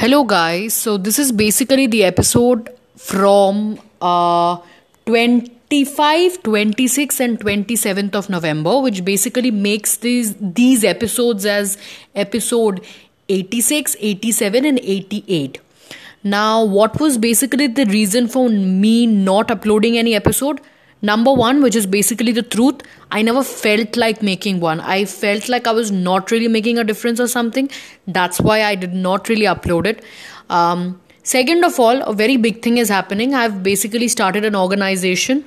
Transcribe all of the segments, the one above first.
Hello, guys. So, this is basically the episode from uh, 25, 26, and 27th of November, which basically makes these, these episodes as episode 86, 87, and 88. Now, what was basically the reason for me not uploading any episode? Number one, which is basically the truth, I never felt like making one. I felt like I was not really making a difference or something. That's why I did not really upload it. Um, second of all, a very big thing is happening. I've basically started an organization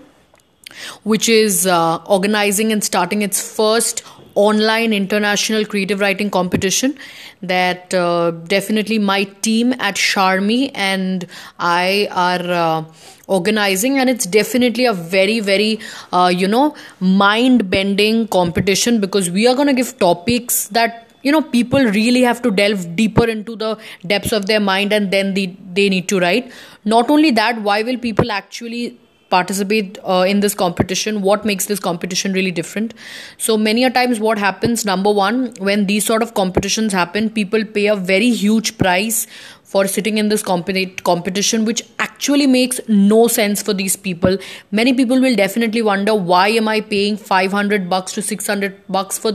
which is uh, organizing and starting its first online international creative writing competition that uh, definitely my team at Sharmi and I are uh, organizing. And it's definitely a very very uh, you know mind bending competition because we are going to give topics that you know people really have to delve deeper into the depths of their mind and then they, they need to write. Not only that why will people actually participate uh, in this competition what makes this competition really different? So many a times what happens number one when these sort of competitions happen people pay a very huge price for sitting in this competition which actually makes no sense for these people. Many people will definitely wonder why am i paying 500 bucks to 600 bucks for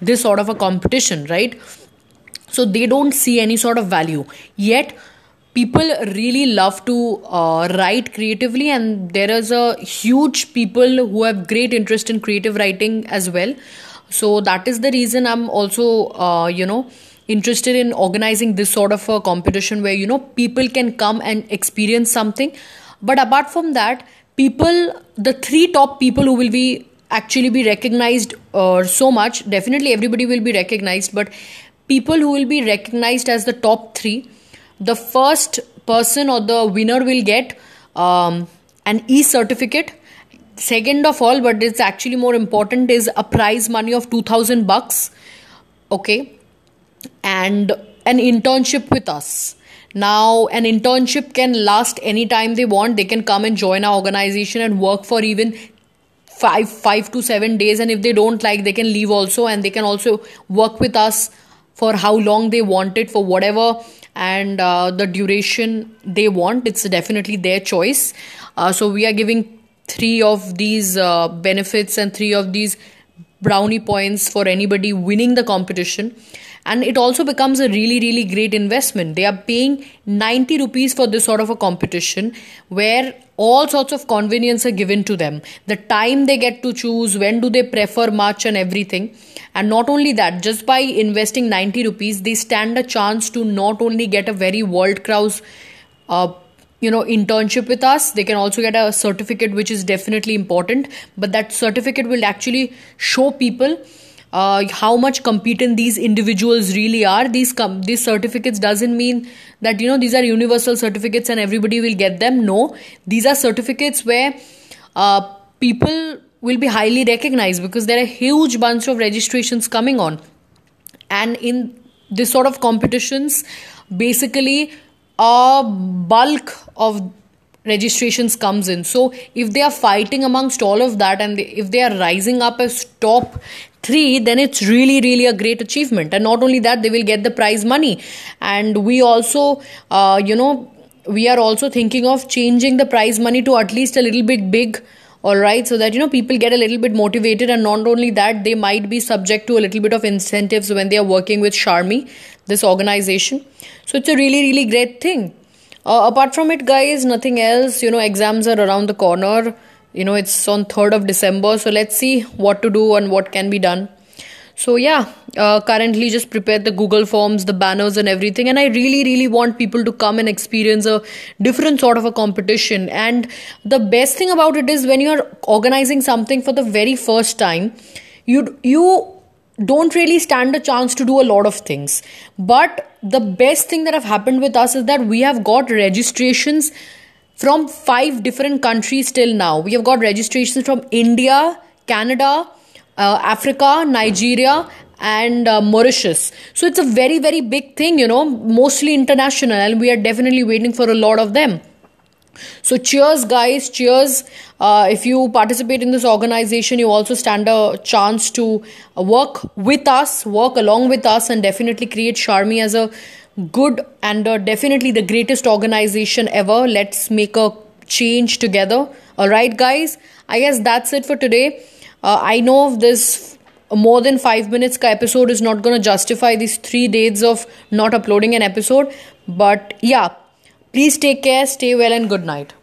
this sort of a competition right? So they don't see any sort of value. Yet people really love to uh, write creatively and there is a huge people who have great interest in creative writing as well. So that is the reason i'm also uh, you know interested in organizing this sort of a competition where you know people can come and experience something. But apart from that people the three top people who will be actually be recognized uh, so much definitely everybody will be recognized but people who will be recognized as the top 3 the first person or the winner will get um, an e certificate second of all but it's actually more important is a prize money of 2000 bucks okay? And an internship with us. Now an internship can last anytime they want. They can come and join our organization and work for even five five to seven days. And if they don't like they can leave also. And they can also work with us for how long they want it for whatever and uh, the duration they want it's definitely their choice. Uh, so we are giving three of these uh, benefits and three of these brownie points for anybody winning the competition. And it also becomes a really really great investment. They are paying 90 rupees for this sort of a competition where all sorts of convenience are given to them. The time they get to choose when do they prefer much and everything. And not only that just by investing 90 rupees they stand a chance to not only get a very world class uh, you know internship with us. They can also get a certificate which is definitely important. But that certificate will actually show people uh, how much competent these individuals really are. These com- these certificates doesn't mean that you know these are universal certificates and everybody will get them. No. These are certificates where uh, people will be highly recognized because there are huge bunch of registrations coming on. And in this sort of competitions basically a bulk of registrations comes in. So if they are fighting amongst all of that and they, if they are rising up as top 3 then it's really really a great achievement. And not only that they will get the prize money. And we also uh, you know we are also thinking of changing the prize money to at least a little bit big all right so that you know people get a little bit motivated and not only that they might be subject to a little bit of incentives when they are working with sharmi this organization. So it's a really really great thing. Uh, apart from it guys nothing else. You know exams are around the corner. You know it's on 3rd of december so let's see what to do and what can be done so yeah uh, currently just prepare the google forms the banners and everything. And i really really want people to come and experience a different sort of a competition. And the best thing about it is when you're organizing something for the very first time you you don't really stand a chance to do a lot of things. But the best thing that have happened with us is that we have got registrations from five different countries till now. We have got registrations from india canada uh, Africa, Nigeria, and uh, Mauritius. So it's a very, very big thing, you know, mostly international, and we are definitely waiting for a lot of them. So, cheers, guys, cheers. Uh, if you participate in this organization, you also stand a chance to uh, work with us, work along with us, and definitely create Sharmi as a good and uh, definitely the greatest organization ever. Let's make a change together. All right, guys. I guess that's it for today. Uh, I know this more than five minutes ka episode is not going to justify these three days of not uploading an episode. But yeah, please take care, stay well, and good night.